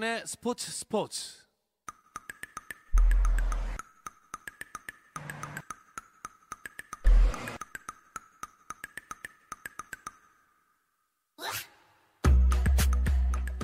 김종현의 스포츠 스포츠.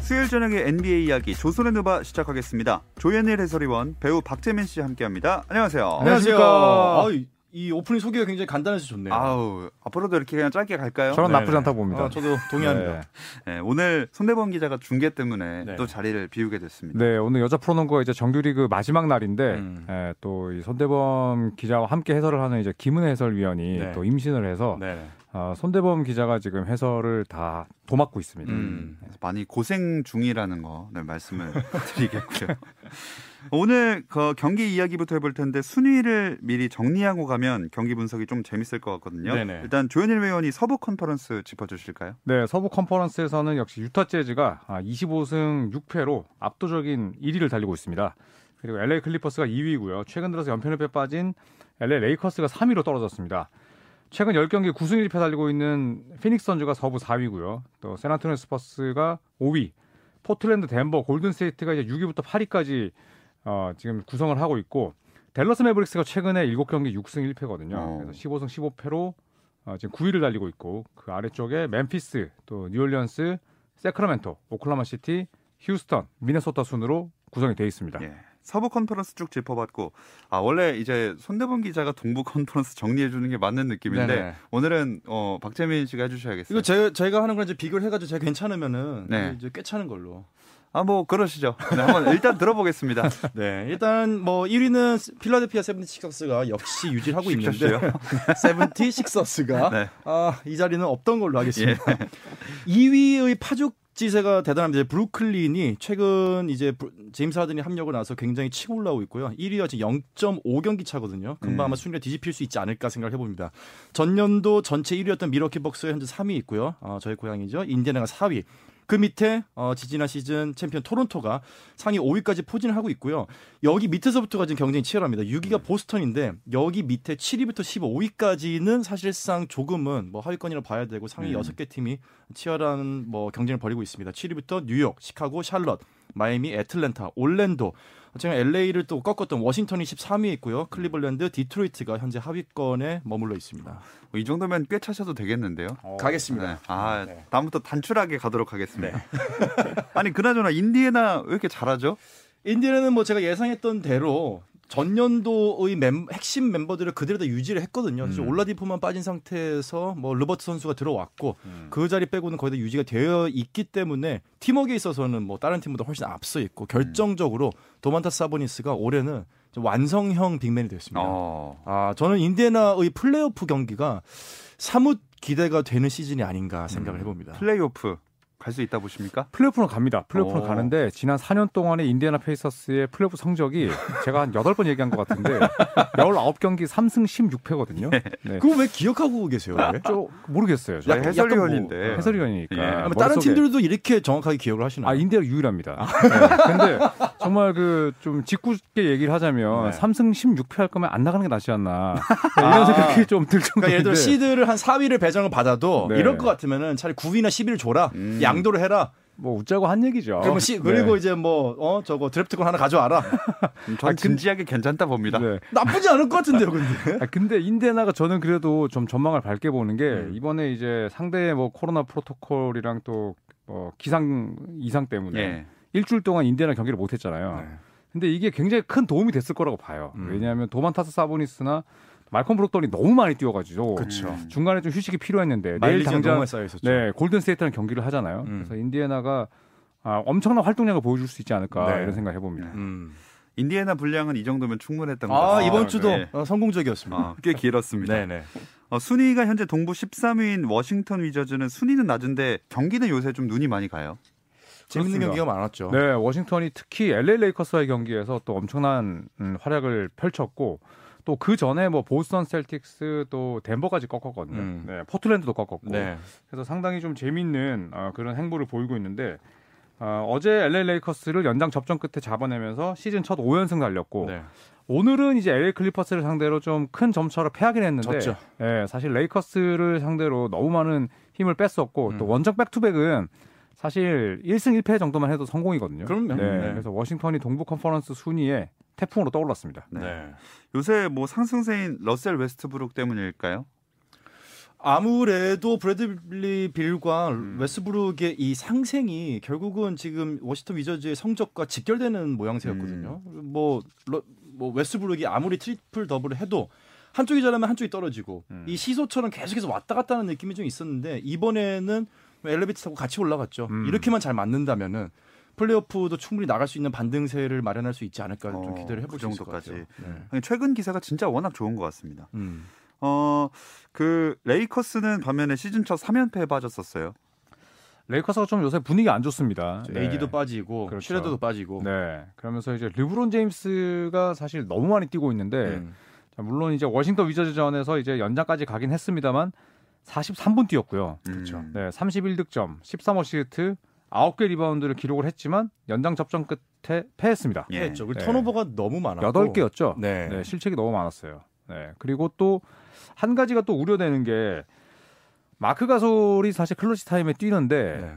수요일 저녁의 NBA 이야기 조선의 누바 시작하겠습니다. 조현일 해설위원, 배우 박재민 씨 함께합니다. 안녕하세요. 안녕하십니까. 아, 이 오프닝 소개가 굉장히 간단해서 좋네요. 아우 앞으로도 이렇게 그냥 짧게 갈까요? 저는 네. 나쁘지 않다고 봅니다. 아, 저도 동의합니다. 네. 네, 오늘 손대범 기자가 중계 때문에 네. 또 자리를 비우게 됐습니다. 네, 오늘 여자 프로농구 이제 정규리그 마지막 날인데 음. 예, 또이 손대범 기자와 함께 해설을 하는 이제 김은혜 해설위원이 네. 또 임신을 해서 네. 어, 손대범 기자가 지금 해설을 다 도맡고 있습니다. 음. 많이 고생 중이라는 거 네, 말씀을 드리겠고요. 오늘 그 경기 이야기부터 해볼 텐데 순위를 미리 정리하고 가면 경기 분석이 좀 재밌을 것 같거든요. 네네. 일단 조현일 위원이 서부 컨퍼런스 짚어주실까요? 네, 서부 컨퍼런스에서는 역시 유타 재즈가 아, 25승 6패로 압도적인 1위를 달리고 있습니다. 그리고 LA 클리퍼스가 2위고요. 최근 들어서 연패를 빠진 LA 레이커스가 3위로 떨어졌습니다. 최근 10경기 9승 1패 달리고 있는 피닉스 선즈가 서부 4위고요. 또 샌안토니오 스퍼스가 5위. 포틀랜드, 덴버, 골든스테이트가 이제 6위부터 8위까지 어, 지금 구성을 하고 있고 댈러스 매브릭스가 최근에 7경기 6승 1패거든요. 어. 그래서 15승 15패로 어, 지금 9위를 달리고 있고 그 아래쪽에 멤피스, 또 뉴올리언스, 새크라멘토, 오클라호마 시티, 휴스턴, 미네소타 순으로 구성이 되어 있습니다. 예. 서부 컨퍼런스 쭉 짚어봤고 아 원래 이제 손대범 기자가 동부 컨퍼런스 정리해 주는 게 맞는 느낌인데 네네. 오늘은 어 박재민 씨가 해주셔야겠어요. 이거 제, 저희가 하는 걸 이제 비교를 해가지고 제가 괜찮으면은 네. 이제 꿰차는 걸로. 아 뭐 그러시죠. 네, 한번 일단 들어보겠습니다. 네, 일단 뭐 1위는 필라델피아 세븐티 식서스가 역시 유지를 하고 있는데 식셨어요? 세븐티 식서스가 네. 아, 이 자리는 없던 걸로 하겠습니다. 2위의 파죽 지세가 대단합니다. 브루클린이 최근 이제 제임스 하든이 합류하고 나서 굉장히 치고 올라오고 있고요. 1위와 지금 0.5경기 차거든요. 금방 음. 아마 순위가 뒤집힐 수 있지 않을까 생각을 해봅니다. 전년도 전체 1위였던 밀워키 벅스가 현재 3위 있고요. 어, 저희 고향이죠. 인디애나가 4위. 그 밑에 어, 지지난 시즌 챔피언 토론토가 상위 5위까지 포진을 하고 있고요. 여기 밑에서부터가 지금 경쟁이 치열합니다. 6위가 보스턴인데 여기 밑에 7위부터 15위까지는 사실상 조금은 뭐 하위권이라 봐야 되고 상위 음. 6개 팀이 치열한 뭐 경쟁을 벌이고 있습니다. 7위부터 뉴욕, 시카고, 샬럿, 마이애미, 애틀랜타, 올랜도, 지금 LA를 또 꺾었던 워싱턴이 13위에 있고요. 클리블랜드, 디트로이트가 현재 하위권에 머물러 있습니다. 뭐 이 정도면 꿰차셔도 되겠는데요. 가겠습니다. 네. 아 네. 다음부터 단출하게 가도록 하겠습니다. 아니 그나저나 인디애나 왜 이렇게 잘하죠? 인디애나는 뭐 제가 예상했던 대로 전년도의 멤- 핵심 멤버들을 그대로 다 유지를 했거든요. 음. 올라디포만 빠진 상태에서 뭐 르버트 선수가 들어왔고 음. 그 자리 빼고는 거의 다 유지가 되어 있기 때문에 팀워크에 있어서는 뭐 다른 팀보다 훨씬 앞서 있고 결정적으로 도만타스 사보니스가 올해는 좀 완성형 big man이 됐습니다. 어. 아 저는 인디애나의 플레이오프 경기가 사뭇 기대가 되는 시즌이 아닌가 생각을 음. 해봅니다. 플레이오프 갈 수 있다 보십니까? 플레이오프는 갑니다. 플레이오프는 오. 가는데 지난 4년 동안의 인디애나 페이서스의 플레이오프 성적이 제가 한 8번 얘기한 것 같은데 19경기 3승 16패거든요. 네. 그거 왜 기억하고 계세요? 왜? 좀 모르겠어요. 약간- 해설위원인데. 뭐- 해설위원이니까. 예. 아마 다른 머릿속에- 팀들도 이렇게 정확하게 기억을 하시나요? 아 인디애나 유일합니다. 네. 근데 정말 그 좀 짓궂게 얘기를 하자면 네. 3승 16패 할 거면 안 나가는 게 낫지 않나 이런 생각이 좀들 그러니까 예를 들어 정도인데 시드를 한 4위를 배정을 받아도 네. 이럴 것 같으면은 차라리 9위나 10위를 줘라. 음. 양도를 해라. 뭐 웃자고 한 얘기죠. 그리고, 시, 그리고 네. 이제 뭐 어 저거 드래프트권 하나 가져와라. 음, 전 아, 근- 진지하게 괜찮다 봅니다. 네. 나쁘지 않을 것 같은데요, 근데. 아, 근데 인디애나가 저는 그래도 좀 전망을 밝게 보는 게 음. 이번에 이제 상대의 뭐 코로나 프로토콜이랑 또뭐 기상 이상 때문에 예. 일주일 동안 인디애나 경기를 못 했잖아요. 네. 근데 이게 굉장히 큰 도움이 됐을 거라고 봐요. 음. 왜냐하면 도만타스 사보니스나 말콤 브로그던이 너무 많이 뛰어가지고 그쵸. 음. 중간에 좀 휴식이 필요했는데 내일 당장. 네 골든 스테이트랑 경기를 하잖아요. 음. 그래서 인디애나가 아, 엄청난 활동량을 보여줄 수 있지 않을까 네. 이런 생각 해 봅니다. 음. 인디애나 분량은 이 정도면 충분했던 것 아, 같아요. 이번 주도 네. 어, 성공적이었습니다. 어, 꽤 길었습니다. 네네. 어, 순위가 현재 동부 13위인 워싱턴 위저즈는 순위는 낮은데 경기는 요새 좀 눈이 많이 가요. 재밌는 그렇습니다. 경기가 많았죠. 네, 워싱턴이 특히 LA 레이커스와의 경기에서 또 엄청난 음, 활약을 펼쳤고 또 그 전에 뭐 보스턴 셀틱스 또 덴버까지 꺾었거든요. 음. 네, 포틀랜드도 꺾었고. 네. 그래서 상당히 좀 재밌는 어, 그런 행보를 보이고 있는데 어, 어제 LA 레이커스를 연장 접전 끝에 잡아내면서 시즌 첫 5연승 달렸고 네. 오늘은 이제 LA 클리퍼스를 상대로 좀 큰 점차로 패하긴 했는데 졌죠. 예, 사실 레이커스를 상대로 너무 많은 힘을 뺐었고 음. 또 원정 back-to-back은 사실 1승 1패 정도만 해도 성공이거든요. 그럼요. 네, 네. 그래서 워싱턴이 동부 컨퍼런스 순위에 태풍으로 떠올랐습니다. 네. 요새 뭐 상승세인 러셀 웨스트브룩 때문일까요? 아무래도 브래들리 빌과 음. 웨스브룩의 이 상생이 결국은 지금 워싱턴 위저즈의 성적과 직결되는 모양새였거든요. 뭐, 러- 뭐 웨스브룩이 아무리 triple double을 해도 한쪽이 잘하면 한쪽이 떨어지고 음. 이 시소처럼 계속해서 왔다 갔다 하는 느낌이 좀 있었는데 이번에는 엘리베이터 타고 같이 올라갔죠. 음. 이렇게만 잘 맞는다면은 플레이오프도 충분히 나갈 수 있는 반등세를 마련할 수 있지 않을까 좀 어, 기대를 해볼 그수 있을 것 정도까지. 같아요. 네. 최근 기세가 진짜 워낙 좋은 것 같습니다. 음. 어, 그 레이커스는 반면에 시즌 첫 3연패에 빠졌었어요. 레이커스가 좀 요새 분위기 안 좋습니다. 저 AD도 빠지고 그렇죠. 슈레더도 빠지고 네. 그러면서 이제 르브론 제임스가 사실 너무 많이 뛰고 있는데 음. 자, 물론 이제 워싱턴 위저즈전에서 이제 연장까지 가긴 했습니다만 43분 뛰었고요. 그렇죠. 네, 31득점, 13어시스트, 9개 리바운드를 기록을 했지만 연장 접전 끝에 패했습니다. 예. 했죠. 그리고 네. 턴오버가 너무 많았고 여덟 개였죠. 네. 네, 실책이 너무 많았어요. 네. 그리고 또 한 가지가 또 우려되는 게 마크 가솔이 사실 clutch time에 뛰는데 네.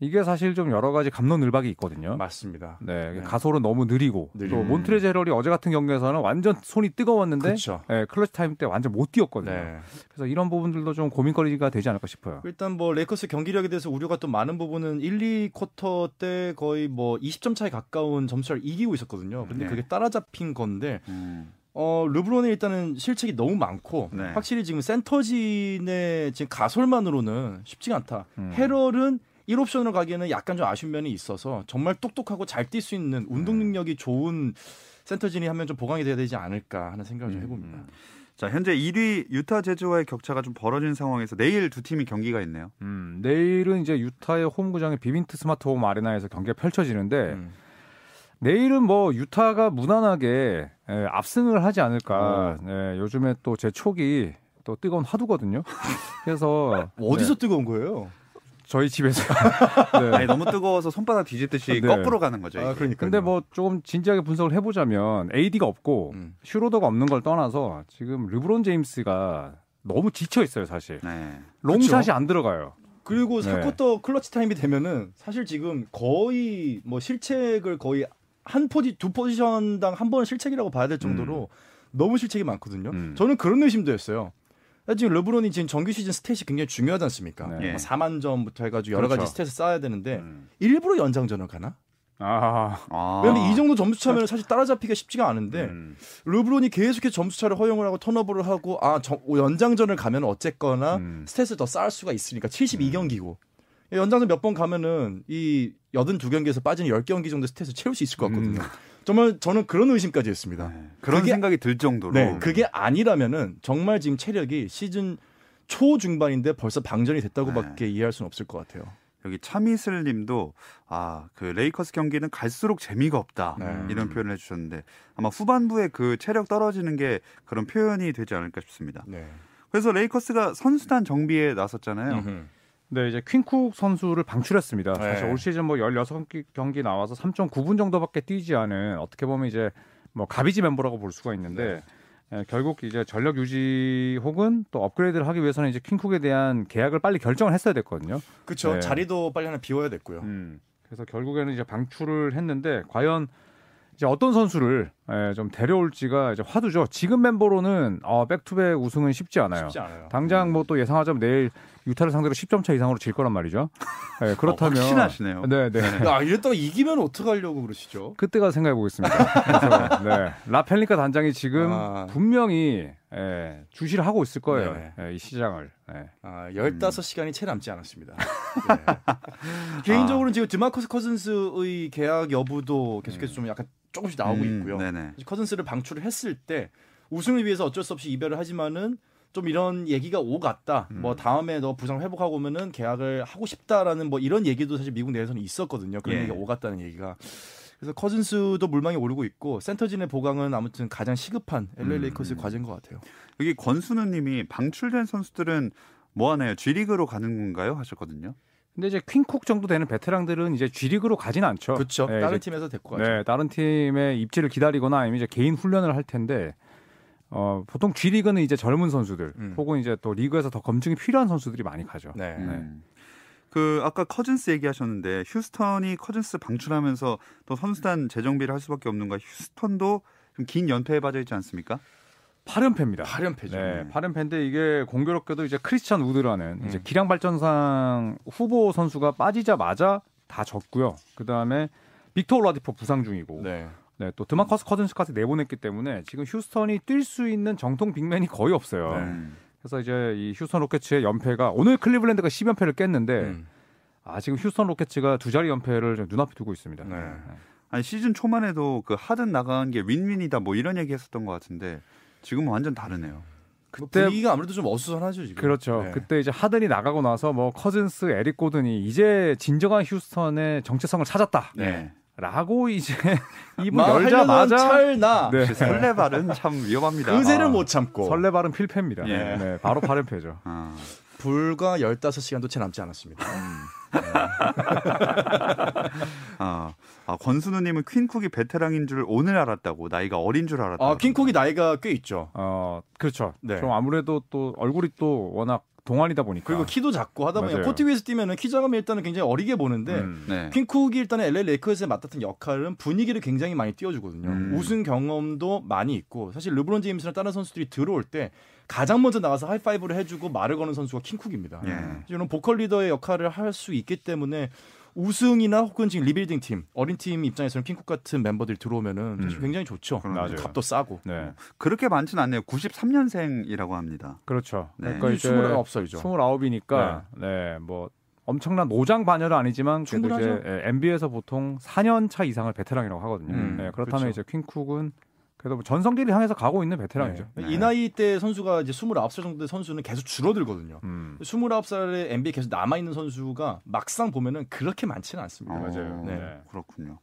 이게 사실 좀 여러 가지 갑론을박이 있거든요. 맞습니다. 네, 네. 가솔은 너무 느리고 느리고. 또 몬트레즐 해럴이 어제 같은 경기에서는 완전 손이 뜨거웠는데 그렇죠. 네, clutch time 때 완전 못 뛰었거든요. 네. 그래서 이런 부분들도 좀 고민거리가 되지 않을까 싶어요. 일단 뭐 레이커스 경기력에 대해서 우려가 또 많은 부분은 1, 2쿼터 때 거의 뭐 20점 차에 가까운 점수를 이기고 있었거든요. 근데 네. 그게 따라잡힌 건데 음. 어 르브론이 일단은 실책이 너무 많고 네. 확실히 지금 센터진의 지금 가솔만으로는 쉽지가 않다. 음. 헤럴은 1옵션으로 가기에는 약간 좀 아쉬운 면이 있어서 정말 똑똑하고 잘 뛸 수 있는 운동 능력이 좋은 센터진이 하면 좀 보강이 돼야 되지 않을까 하는 생각을 좀 해봅니다. 자, 현재 1위 유타 제주와의 격차가 좀 벌어진 상황에서 내일 두 팀이 경기가 있네요. 음, 내일은 이제 유타의 홈구장의 비빈트 스마트 홈 아레나에서 경기가 펼쳐지는데 음. 내일은 뭐 유타가 무난하게 예, 압승을 하지 어. 않을까. 예, 요즘에 또 제 촉이 또 뜨거운 화두거든요. 그래서 어디서 네, 뜨거운 거예요? 저희 집에서 네. 아니 너무 뜨거워서 손바닥 뒤집듯이 네. 거꾸로 가는 거죠. 아, 그러니까. 근데 뭐 조금 진지하게 분석을 해보자면 AD가 없고 음. 슈로더가 없는 걸 떠나서 지금 르브론 제임스가 너무 지쳐 있어요 사실. 네. long shot이 안 들어가요. 그리고 네. 4쿼터 clutch time이 되면은 사실 지금 거의 뭐 실책을 거의 한 포지 두 포지션당 한 번 실책이라고 봐야 될 정도로 너무 실책이 많거든요. 음. 저는 그런 의심도 했어요. 지금 르브론이 지금 정규 시즌 stat이 굉장히 중요하지 않습니까? 네. 뭐 예. 4만 점부터 해가지고 여러 그렇죠. 가지 stat을 쌓아야 되는데 음. 일부러 연장전을 가나? 아, 아. 왜냐면 이 정도 점수 차면 사실 따라잡기가 쉽지가 않은데 음. 르브론이 계속해서 점수 차를 허용을 하고 턴오버를 하고 아 정- 연장전을 가면 어쨌거나 음. stat을 더 쌓을 수가 있으니까 72경기고 연장전 몇 번 가면은 이 82경기에서 빠진 10경기 정도 stat을 채울 수 있을 것 같거든요. 음. 정말 저는 그런 의심까지 했습니다. 네. 그런 그게- 생각이 들 정도로. 네, 그게 아니라면은 정말 지금 체력이 시즌 초 중반인데 벌써 방전이 됐다고밖에 이해할 수는 없을 것 같아요. 여기 차미슬 님도 아, 그 레이커스 경기는 갈수록 재미가 없다. 네. 이런 표현을 해 주셨는데 아마 후반부에 그 체력 떨어지는 게 그런 표현이 되지 않을까 싶습니다. 네. 그래서 레이커스가 선수단 정비에 나섰잖아요. 음흠. 네, 이제 퀸쿡 선수를 방출했습니다. 네. 사실 올 시즌 뭐 16경기 경기 나와서 3.9분 정도밖에 뛰지 않은 어떻게 보면 이제 뭐 가비지 멤버라고 볼 수가 있는데 예, 결국 이제 전력 유지 혹은 또 업그레이드를 하기 위해서는 이제 퀸쿡에 대한 계약을 빨리 결정을 했어야 됐거든요. 그렇죠. 네. 자리도 빨리 하나 비워야 됐고요. 음, 그래서 결국에는 이제 방출을 했는데 과연 이제 어떤 선수를 예, 좀 데려올지가 이제 화두죠. 지금 멤버로는 어, back-to-back 우승은 쉽지 않아요. 쉽지 않아요. 당장 뭐 또 예상하자면 내일 유타를 상대로 10점 차 이상으로 질 거란 말이죠. 예, 그렇다면 어, 확신하시네요. 네, 네. 야, 이랬다가 이기면 어떡하려고 그러시죠? 그때가 생각해 보겠습니다. 그래서 네. 롭 펠린카 단장이 지금 아. 분명히 예, 주시를 하고 있을 거예요. 네네. 예, 이 시장을. 예. 아, 15시간이 채 남지 않았습니다. 네. 개인적으로는 지금 드마커스 커즌스의 계약 여부도 계속해서 좀 약간 조금씩 나오고 음, 있고요. 네 네. 커즌스를 방출을 했을 때 우승을 위해서 어쩔 수 없이 이별을 하지만은 좀 이런 얘기가 오갔다. 음. 뭐 다음에 너 부상 회복하고 오면은 계약을 하고 싶다라는 뭐 이런 얘기도 사실 미국 내에서는 있었거든요. 그런 예. 얘기가 오갔다는 얘기가. 그래서 커즌스도 물망에 오르고 있고 센터진의 보강은 아무튼 가장 시급한 LA 음. 레이커스의 과제인 것 같아요. 여기 권순우 님이 방출된 선수들은 뭐 하나요? G리그로 가는 건가요? 하셨거든요. 근데 이제 퀸쿡 정도 되는 베테랑들은 이제 G리그로 가진 않죠. 그렇죠. 예, 다른 이제 팀에서 데리고 가죠. 네, 다른 팀의 입질을 기다리거나 아니면 이제 개인 훈련을 할 텐데 어, 보통 G리그는 이제 젊은 선수들 음. 혹은 이제 또 리그에서 더 검증이 필요한 선수들이 많이 가죠. 네. 음. 그 아까 커즌스 얘기하셨는데 휴스턴이 커즌스 방출하면서 또 선수단 재정비를 할 수밖에 없는가? 휴스턴도 좀 긴 연패에 빠져 있지 않습니까? 8연패입니다. 8연패죠. 네, 8연패인데 이게 공교롭게도 이제 크리스찬 우드라는 음. 이제 기량 발전상 후보 선수가 빠지자마자 다 졌고요. 그 다음에 빅토 올라디포 부상 중이고, 네. 네. 또 드마커스 커즌스까지 내보냈기 때문에 지금 휴스턴이 뛸 수 있는 정통 big man이 거의 없어요. 네. 음. 그래서 이제 이 휴스턴 로켓츠의 연패가 오늘 클리블랜드가 10연패를 깼는데 음. 아 지금 휴스턴 로켓츠가 두 자리 연패를 좀 눈앞에 두고 있습니다. 네. 아니 시즌 초만 해도 그 하든 나간 게 윈윈이다 뭐 이런 얘기 했었던 것 같은데 지금은 완전 다르네요. 뭐 그때 분위기가 아무래도 좀 어수선하죠 지금. 그렇죠. 네. 그때 이제 하든이 나가고 나서 뭐 커즌스, 에릭 고든이 이제 진정한 휴스턴의 정체성을 찾았다. 네. 라고 이제 입을 열자마자 찰나 네. 설레발은 참 위험합니다. 의제를 아, 못 참고 설레발은 필패입니다. 예. 네, 바로 8연패죠. 아, 불과 15시간도 채 남지 않았습니다. 아, 아, 권순우님은 퀸쿡이 베테랑인 줄 오늘 알았다고 나이가 어린 줄 알았다. 아, 퀸쿡이 나이가 꽤 있죠. 어, 그렇죠. 네. 좀 아무래도 또 얼굴이 또 워낙 동안이다 보니까. 그리고 키도 작고 하다 보니 맞아요. 코트 위에서 뛰면은 키 작으면 일단은 굉장히 어리게 보는데 음. 네. 퀸쿡이 일단은 LA 레이커스에 맡았던 역할은 분위기를 굉장히 많이 띄워주거든요. 음. 우승 경험도 많이 있고 사실 르브론 제임스나 다른 선수들이 들어올 때 가장 먼저 나가서 하이파이브를 해주고 말을 거는 선수가 퀸쿡입니다. 예. 이런 vocal leader의 역할을 할 수 있기 때문에 우승이나 혹은 지금 리빌딩 팀, 어린 팀 입장에서는 퀸쿡 같은 멤버들이 들어오면은 사실 음. 굉장히 좋죠. 맞아요. 값도 싸고. 네. 그렇게 많지는 않네요. 93년생이라고 합니다. 그렇죠. 네. 그러니까 이제 29살이죠. 29이니까 네, 뭐 엄청난 노장 반열은 아니지만 그래도 이제 충분하죠. 예, NBA에서 보통 4년 차 이상을 베테랑이라고 하거든요. 음, 네, 그렇다면 그렇죠. 이제 퀸쿡은 그래도 뭐 전성기를 향해서 가고 있는 베테랑이죠. 네. 네. 이 나이 때 선수가 이제 29살 정도 된 선수는 계속 줄어들거든요. 음. 29살에 NBA 계속 남아 있는 선수가 막상 보면은 그렇게 많지는 않습니다. 어, 맞아요. 네. 그렇군요.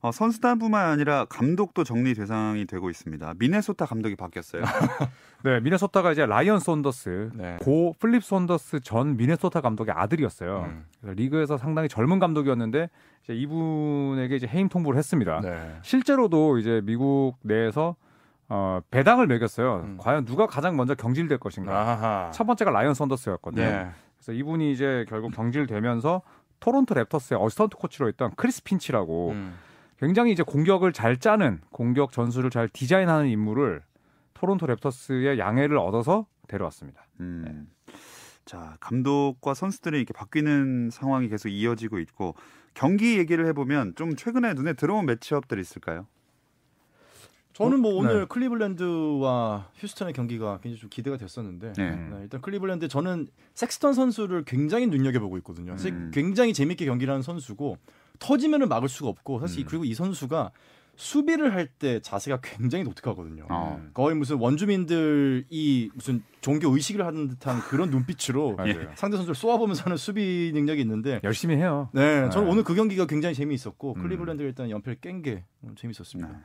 어, 선수단뿐만 아니라 감독도 정리 대상이 되고 있습니다. 미네소타 감독이 바뀌었어요. 네, 미네소타가 이제 라이언 손더스, 네. 고 플립 손더스 전 미네소타 감독의 아들이었어요. 음. 리그에서 상당히 젊은 감독이었는데 이제 이분에게 이제 해임 통보를 했습니다. 네. 실제로도 이제 미국 내에서 어, 배당을 매겼어요. 음. 과연 누가 가장 먼저 경질될 것인가. 아하. 첫 번째가 라이언 손더스였거든요. 네. 그래서 이분이 이제 결국 경질되면서 토론토 랩터스의 assistant coach로 있던 크리스 핀치라고 음. 굉장히 이제 공격을 잘 짜는 공격 전술을 잘 디자인하는 인물을 토론토 랩터스의 양해를 얻어서 데려왔습니다. 음. 자, 감독과 선수들이 이렇게 바뀌는 상황이 계속 이어지고 있고 경기 얘기를 해보면 좀 최근에 눈에 들어온 matchup들 있을까요? 저는 뭐 어? 오늘 네. 클리블랜드와 휴스턴의 경기가 굉장히 좀 기대가 됐었는데 네. 음. 네, 일단 클리블랜드 저는 섹스턴 선수를 굉장히 눈여겨보고 있거든요. 음. 굉장히 재밌게 경기를 하는 선수고 터지면은 막을 수가 없고 사실 음. 그리고 이 선수가 수비를 할 때 자세가 굉장히 독특하거든요. 어. 거의 무슨 원주민들이 무슨 종교 의식을 하는 듯한 그런 눈빛으로. 상대 선수를 쏘아보면서 하는 수비 능력이 있는데 열심히 해요. 네, 저는 네. 오늘 그 경기가 굉장히 재미있었고 음. 클리블랜드가 일단 연패를 깬 게 재밌었습니다. 네.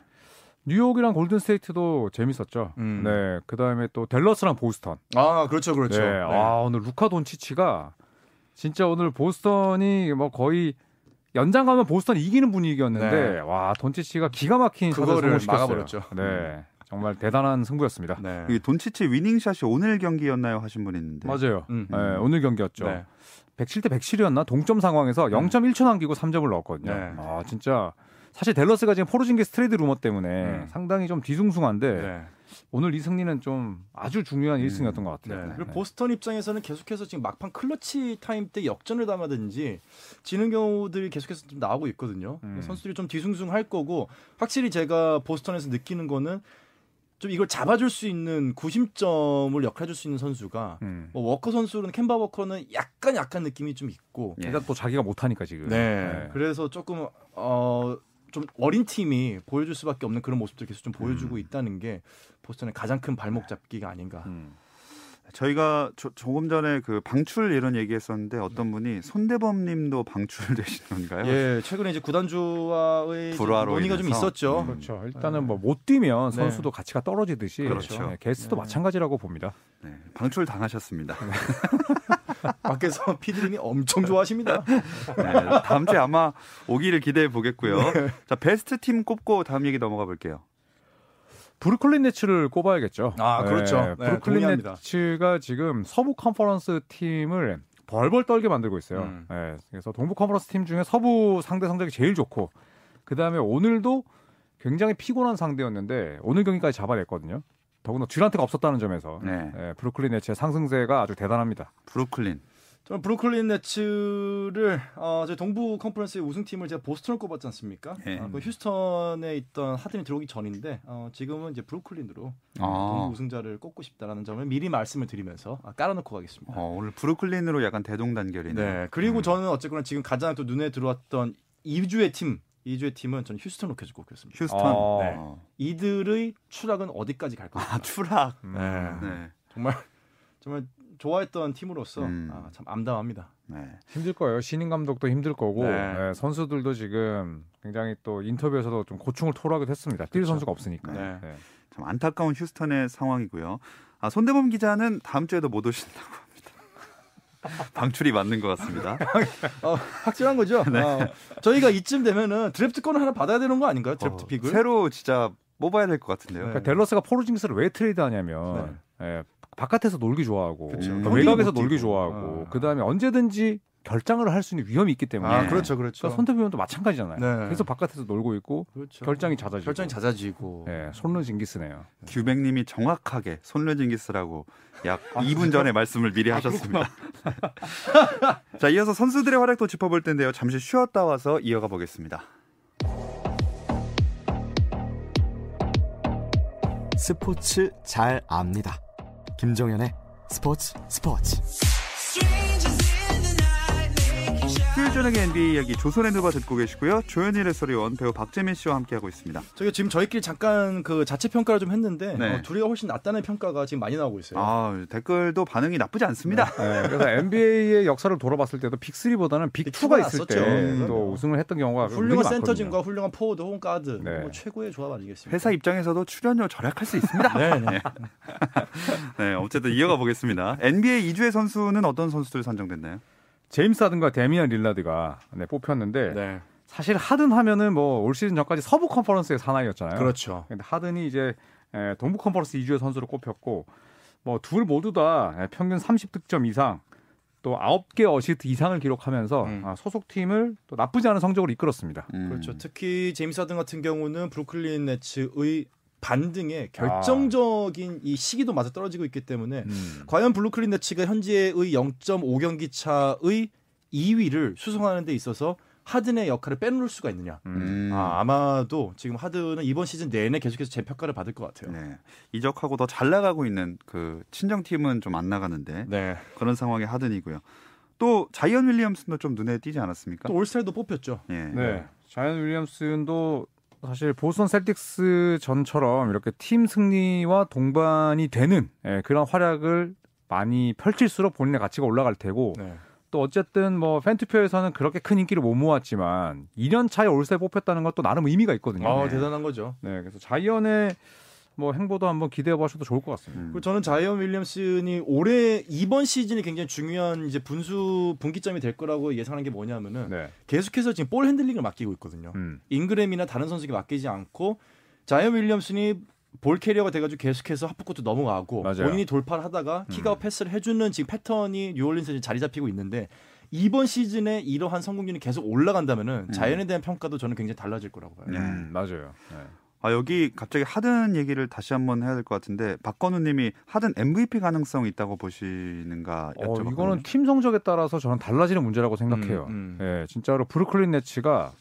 뉴욕이랑 골든 스테이트도 재밌었죠. 음. 네, 그 다음에 또 댈러스랑 보스턴. 아 그렇죠, 그렇죠. 네. 네. 아 오늘 루카 돈치치가 진짜 오늘 보스턴이 뭐 거의 연장 가면 보스턴 이기는 분위기였는데 네. 와 돈치치가 기가 막힌 그거를. 막아버렸죠. 네, 정말 대단한 승부였습니다. 네. 이 돈치치 winning shot이 오늘 경기였나요 하신 분 있는데. 맞아요. 음. 네, 오늘 경기였죠. 네. 107대 107이었나 동점 상황에서 0.1초 남기고 3점을 넣었거든요. 네. 아 진짜 사실 댈러스가 지금 포르징기스 트레이드 루머 때문에 음. 상당히 좀 뒤숭숭한데 네. 오늘 이 승리는 좀 아주 중요한 음. 1승이었던 것 같아요. 네. 그리고 보스턴 입장에서는 계속해서 지금 막판 clutch time 때 역전을 당하든지 지는 경우들이 계속해서 좀 나오고 있거든요. 음. 선수들이 좀 뒤숭숭할 거고 확실히 제가 보스턴에서 느끼는 거는 좀 이걸 잡아줄 수 있는 구심점을 역할해줄 수 있는 선수가 음. 뭐 워커 선수는 캔바 워커는 약간 약간 느낌이 좀 있고 예. 일단 또 자기가 못하니까 지금. 네. 그래서 조금 어. 좀 어린 팀이 보여줄 수밖에 없는 그런 모습들 계속 좀 보여주고 있다는 게 보스턴의 가장 큰 발목 잡기가 아닌가. 음. 저희가 조, 금 전에 그 방출 이런 얘기했었는데 어떤 분이 손대범님도 방출되신 건가요? 예, 최근에 이제 구단주와의 불화로 논의가 좀 인해서? 있었죠. 음. 그렇죠. 일단은 뭐 못 뛰면 네. 선수도 가치가 떨어지듯이 그렇죠. 네, 게스트도 네. 마찬가지라고 봅니다. 네, 방출 당하셨습니다. 밖에서 피디님이 엄청 좋아하십니다. 네, 다음 주에 아마 오기를 기대해 보겠고요. 자 베스트 팀 꼽고 다음 얘기 넘어가 볼게요. 브루클린 네츠를 꼽아야겠죠. 아, 그렇죠. 네, 브루클린 동의합니다. 네츠가 지금 서부 컨퍼런스 팀을 벌벌 떨게 만들고 있어요. 음. 예, 그래서 동부 컨퍼런스 팀 중에 서부 상대 성적이 제일 좋고 그 다음에 오늘도 굉장히 피곤한 상대였는데 오늘 경기까지 잡아냈거든요. 더구나 듀란트가 없었다는 점에서 네. 예, 브루클린 네츠의 상승세가 아주 대단합니다. 브루클린. 저는 브루클린 네츠를 어, 저희 동부 컨퍼런스의 우승팀을 제가 보스턴을 꼽았지 않습니까? 예. 어, 그 휴스턴에 있던 하든이 들어오기 전인데 어, 지금은 이제 브루클린으로 아. 동부 우승자를 꼽고 싶다라는 점을 미리 말씀을 드리면서 아, 깔아놓고 가겠습니다. 어, 오늘 브루클린으로 약간 대동단결이네. 네. 그리고 음. 저는 어쨌거나 지금 가장 또 눈에 들어왔던 2주의 팀, 2주의 팀은 저는 휴스턴 로켓을 꼽겠습니다. 휴스턴. 어. 네. 어. 이들의 추락은 어디까지 갈 것인가? 아, 추락. 음. 네. 네. 정말 정말 좋아했던 팀으로서 음. 아, 참 암담합니다. 네. 힘들 거예요. 신인 감독도 힘들 거고 네. 예, 선수들도 지금 굉장히 또 인터뷰에서도 좀 고충을 토로하기도 했습니다. 뛸 그렇죠. 선수가 없으니까. 네. 네. 참 안타까운 휴스턴의 상황이고요. 아, 손대범 기자는 다음 주에도 못 오신다고. 방출이 맞는 것 같습니다. 어, 확실한 거죠? 네. 어, 저희가 이쯤 되면은 드래프트권을 하나 받아야 되는 거 아닌가요? 드래프트 어, pick을? 새로 진짜 뽑아야 될 것 같은데요. 네. 그러니까 댈러스가 포르징스를 왜 트레이드하냐면 예, 바깥에서 놀기 좋아하고 그쵸. 그러니까 외곽에서 못 놀기. 좋아하고 어. 그 다음에 언제든지 결장을 할 수 있는 위험이 있기 때문에 아, 그렇죠, 그렇죠. 그러니까 손대범 위원도 마찬가지잖아요. 네. 그래서 바깥에서 놀고 있고 그렇죠. 결장이 잦아지고 결장이 잦아지고. 예, 손르 징기스네요. 규백님이 정확하게 손레징기스라고 약 2분 전에 말씀을 미리 하셨습니다. 자, 이어서 선수들의 활약도 짚어볼 텐데요. 잠시 쉬었다 와서 이어가 보겠습니다. 스포츠 잘 압니다. 김정현의 스포츠 스포츠. 수요일 저녁의 NBA 이야기 조선의 누바 듣고 계시고요. 조현일 해설위원 배우 박재민 씨와 함께하고 있습니다. 저희가 지금 저희끼리 잠깐 그 자체 평가를 좀 했는데 네. 어, 둘이가 훨씬 낫다는 평가가 지금 많이 나오고 있어요. 아, 댓글도 반응이 나쁘지 않습니다. 네, 그래서 NBA의 역사를 돌아봤을 때도 big3보다는 big2가 big2가 있을 났었죠. 때 음. 또 우승을 했던 경우가 훌륭한 센터진과. 훌륭한 포워드 혹은 가드 네. 뭐 최고의 조합 아니겠습니까? 회사 입장에서도 출연료 절약할 수 있습니다. 네, 네. 네, 어쨌든 이어가 보겠습니다. NBA 이 주의 선수는 어떤 선수들 선정됐나요? 제임스 하든과 데미안 릴라드가 네, 뽑혔는데 네. 사실 하든 하면은 뭐 올 시즌 전까지 서부 컨퍼런스의 사나이였잖아요. 그렇죠. 근데 하든이 이제 에, 동부 컨퍼런스 이 주의 선수로 꼽혔고 뭐 둘 모두 다 에, 평균 30득점 이상 또 9개 어시스트 이상을 기록하면서 음. 아, 소속팀을 또 나쁘지 않은 성적으로 이끌었습니다. 음. 그렇죠. 특히 제임스 하든 같은 경우는 브루클린 네츠의 반등에 결정적인 이 시기도 맞아 떨어지고 있기 때문에 음. 과연 브루클린 네츠가 현재의 0.5경기 차의 2위를 수성하는 데 있어서 하든의 역할을 빼놓을 수가 있느냐? 음. 아, 아마도 지금 하든은 이번 시즌 내내 계속해서 재평가를 받을 것 같아요. 네. 이적하고 더 잘 나가고 있는 그 친정팀은 좀 안 나가는데 네. 그런 상황의 하든이고요. 또 자이언 윌리엄슨도 좀 눈에 띄지 않았습니까? 또 올스타에도 뽑혔죠. 예. 네. 자이언 윌리엄슨도 사실 보스턴 셀틱스 전처럼 이렇게 팀 승리와 동반이 되는 예, 그런 활약을 많이 펼칠수록 본인의 가치가 올라갈 테고 네. 또 어쨌든 뭐 팬투표에서는 그렇게 큰 인기를 못 모았지만 2년 차에 올스타에 뽑혔다는 것도 나름 의미가 있거든요. 아, 네. 대단한 거죠. 네, 그래서 자이언의 뭐 행보도 한번 기대해 보셔도 좋을 것 같습니다. 음. 그리고 저는 자이언 윌리엄슨이 올해 이번 시즌이 굉장히 중요한 이제 분수 분기점이 될 거라고 예상하는 게 뭐냐면은 네. 계속해서 지금 ball handling을 맡기고 있거든요. 음. 잉그램이나 다른 선수에게 맡기지 않고 자이언 윌리엄슨이 ball carrier가 돼가지고 계속해서 half court 넘어가고 맞아요. 본인이 돌파를 하다가 kick-out pass를 해주는 지금 패턴이 뉴올리언스에 자리 잡히고 있는데 이번 시즌에 이러한 성공률이 계속 올라간다면은 자이언에 대한 평가도 저는 굉장히 달라질 거라고 봐요. 네. 음, 맞아요. 네. 아 여기 갑자기 하든 얘기를 다시 한번 해야 될 것 같은데 박건우님이 하든 MVP 가능성 있다고 보시는가 어, 여쭤봤거든요. 이거는 팀 성적에 따라서 저는 달라지는 문제라고 생각해요. 음, 음. 예, 진짜로 브루클린 네츠가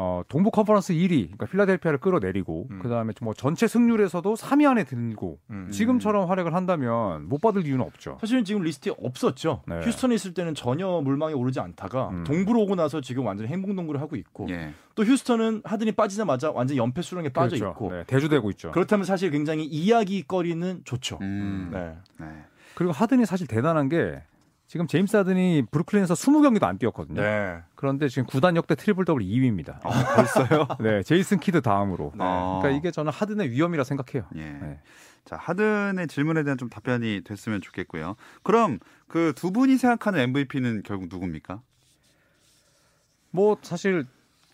어, 동부 컨퍼런스 1위, 그러니까 필라델피아를 끌어내리고 음. 그 다음에 뭐 전체 승률에서도 3위 안에 들고 음. 지금처럼 활약을 한다면 못 받을 이유는 없죠. 사실은 지금 리스트에 없었죠. 네. 휴스턴에 있을 때는 전혀 물망에 오르지 않다가 음. 동부로 오고 나서 지금 완전히 행복농구를 하고 있고 예. 또 휴스턴은 하든이 빠지자마자 완전 연패 수렁에 빠져 그렇죠. 있고 네, 대조되고 있죠. 그렇다면 사실 굉장히 이야기거리는 좋죠. 음. 네. 네. 그리고 하든이 사실 대단한 게 지금 제임스 하든이 브루클린에서 20경기도 안 뛰었거든요. 네. 그런데 지금 구단 역대 트리플 더블 2위입니다. 아, 벌써요? 네, 제이슨 키드 다음으로. 네. 어. 그러니까 이게 저는 하든의 위엄이라 생각해요. 예. 네. 자 하든의 질문에 대한 좀 답변이 됐으면 좋겠고요. 그럼 그 두 분이 생각하는 MVP는 결국 누굽니까? 뭐 사실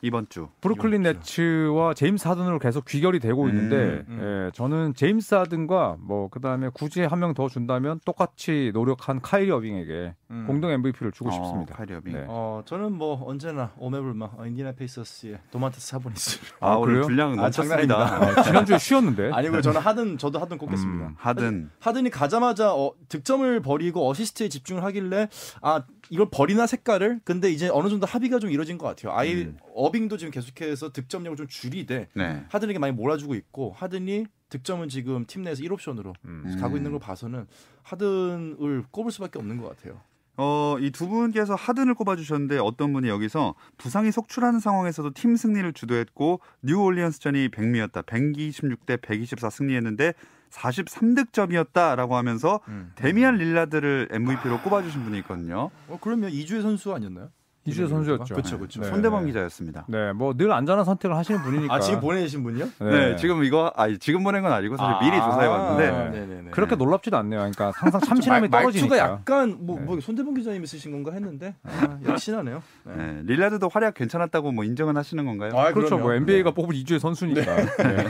이번 주. 브루클린 네츠와 제임스 하든으로 계속 귀결이 되고 있는데 음. 예, 저는 제임스 하든과 뭐 그다음에 굳이 한 명 더 준다면 똑같이 노력한 카이리 어빙에게 음. 공동 MVP를 주고 어, 싶습니다. 카이리 어빙. 네. 어 저는 뭐 언제나 오매불망 어, 인디애나 페이서스의 도만타스 사보니스. 아, 아, 오늘 그래요? 분량 아. 넘쳤습니다. 아, 지난주에 쉬었는데. 아니고요. 저는 하든 저도 하든 꼽겠습니다. 음, 하든 하든이 가자마자 어, 득점을 버리고 어시스트에 집중을 하길래 아 이걸 버리나 색깔을 근데 이제 어느 정도 합의가 좀 이루어진 것 같아요. 아예 음. 어빙도 지금 계속해서 득점력을 좀 줄이되 네. 하든에게 많이 몰아주고 있고 하든이 득점은 지금 팀 내에서 1옵션으로 음. 가고 있는 걸 봐서는 하든을 꼽을 수밖에 없는 것 같아요. 어, 이 두 분께서 하든을 꼽아주셨는데 어떤 분이 여기서 부상이 속출하는 상황에서도 팀 승리를 주도했고 뉴올리언스전이 백미였다. 126대 124 승리했는데 43득점이었다라고 하면서 데미안 릴라드를 MVP로 꼽아주신 분이 있거든요. 어, 그러면 이주의 선수 아니었나요? 이주의 선수였죠. 그렇죠, 그렇죠. 네. 손대범 기자였습니다. 네, 뭐 늘 안전한 선택을 하시는 분이니까. 아 지금 보내신 분요? 네. 지금 이거 아 지금 보낸 건 아니고 사실 아, 미리 조사해 봤는데 네. 네네네. 그렇게 놀랍지도 않네요. 그러니까 항상 참신함이 말- 떨어지니까. 말투가 약간 뭐, 네. 뭐 손대범 기자님이 쓰신 건가 했는데 아, 역시나네요. 네. 네, 릴라드도 활약 괜찮았다고 뭐 인정은 하시는 건가요? 아, 그렇죠. 뭐 NBA가 네. 뽑은 이주의 선수니까. 네.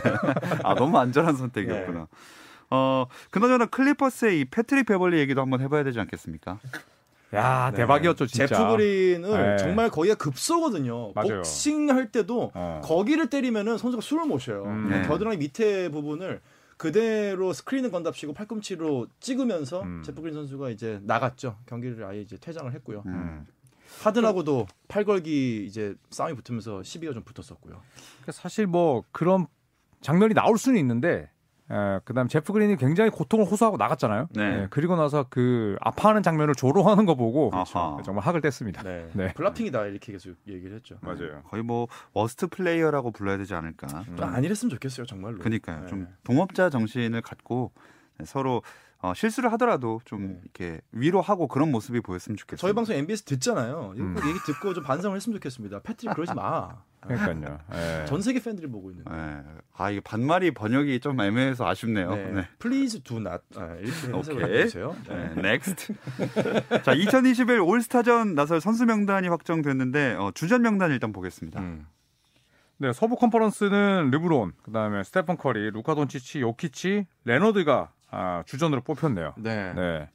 아 너무 안전한 선택이었구나. 어 그나저나 클리퍼스의 이 패트릭 베벌리 얘기도 한번 해봐야 되지 않겠습니까? 야 네. 대박이었죠 진짜. 제프 그린을 네. 정말 거기가 급소거든요. 맞아요. 복싱 할 때도 어. 거기를 때리면은 선수가 숨을 못 쉬어요. 음. 네. 겨드랑이 밑에 부분을 그대로 스크린을 건답시고 팔꿈치로 찍으면서 음. 제프 그린 선수가 이제 나갔죠. 경기를 아예 이제 퇴장을 했고요. 음. 음. 하든하고도 팔걸기 이제 싸움이 붙으면서 시비가 좀 붙었었고요. 그러니까 사실 뭐 그런 장면이 나올 수는 있는데. 에, 그다음 제프 그린이 굉장히 고통을 호소하고 나갔잖아요. 네. 예, 그리고 나서 그 아파하는 장면을 조롱하는 거 보고 아하. 정말 학을 뗐습니다. 네. 네. flopping이다 이렇게 계속 얘기를 했죠. 맞아요. 거의 뭐 worst player라고 불러야 되지 않을까. 좀 안 이랬으면 좋겠어요, 정말로. 그러니까요. 네. 좀 동업자 정신을 갖고 서로 어, 실수를 하더라도 좀 네. 이렇게 위로하고 그런 모습이 보였으면 좋겠어요. 저희 방송 MBS 듣잖아요. 이거 음. 꼭 얘기 듣고 좀 반성을 했으면 좋겠습니다. 패트릭 그러지 마. 그러니까요. 예. 전 세계 팬들이 보고 있는. 네. 아 이게 반말이 번역이 좀 애매해서 아쉽네요. 네. 네. Please do not. 아, 이렇게 해석을. 해주세요. 네. 네, next. 자, 2021 올스타전 나설 선수 명단이 확정됐는데 어, 주전 명단 일단 보겠습니다. 음. 네, 서부 컨퍼런스는 르브론, 그다음에 스테판 커리, 루카 돈치치, 요키치, 레너드가 아, 주전으로 뽑혔네요. 네. 네.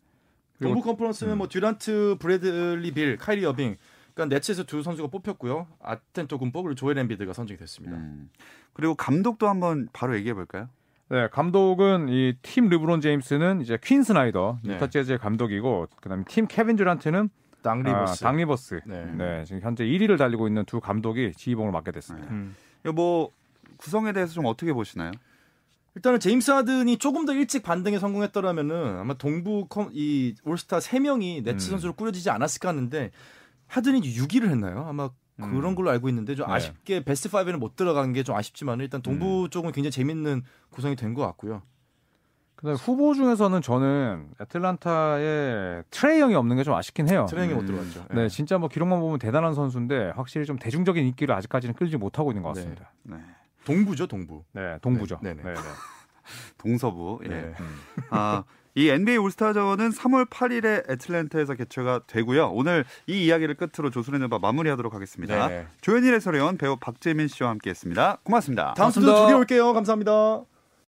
동부 컨퍼런스는 음. 뭐 듀란트, 브래들리 빌, 카이리 어빙. 그러니까 네츠에서 두 선수가 뽑혔고요. 아데토쿤보 그리고 조엘 엠비드가 선정이 됐습니다. 음. 그리고 감독도 한번 바로 얘기해 볼까요? 네, 감독은 이 팀 르브론 제임스는 이제 퀸 스나이더, 네. 유타 재즈의 감독이고 그다음에 팀 케빈 듀란트는 닥 리버스. 아, 닥 리버스. 네. 네. 지금 현재 1위를 달리고 있는 두 감독이 지휘봉을 맡게 됐습니다. 음. 이거 뭐 구성에 대해서 좀 어떻게 보시나요? 일단은 제임스 하든이 조금 더 일찍 반등에 성공했더라면은 아마 동부 컴, 이 올스타 세 명이 네츠 음. 선수로 꾸려지지 않았을까 하는데 하든이 6위를 했나요? 아마 그런 음. 걸로 알고 있는데 좀 네. 아쉽게 베스트 5에는 못 들어간 게 좀 아쉽지만 일단 동부 음. 쪽은 굉장히 재밌는 구성이 된 것 같고요. 그다음에 후보 중에서는 저는 애틀란타의 트레이 형이 없는 게 좀 아쉽긴 해요. 트레이닝이 못 음. 들어갔죠. 네, 진짜 뭐 기록만 보면 대단한 선수인데 확실히 좀 대중적인 인기를 아직까지는 끌지 못하고 있는 것 네. 같습니다. 네. 동부죠, 동부. 네, 동부죠. 네, 네, 네, 네. 동서부. 예. 네. 아, 이 NBA 올스타전은 3월 8일에 애틀랜타에서 개최가 되고요. 오늘 이 이야기를 끝으로 조선의 누바 마무리하도록 하겠습니다. 네. 조현일 해설위원 배우 박재민 씨와 함께했습니다. 고맙습니다. 다음 주도. 두개 올게요. 감사합니다.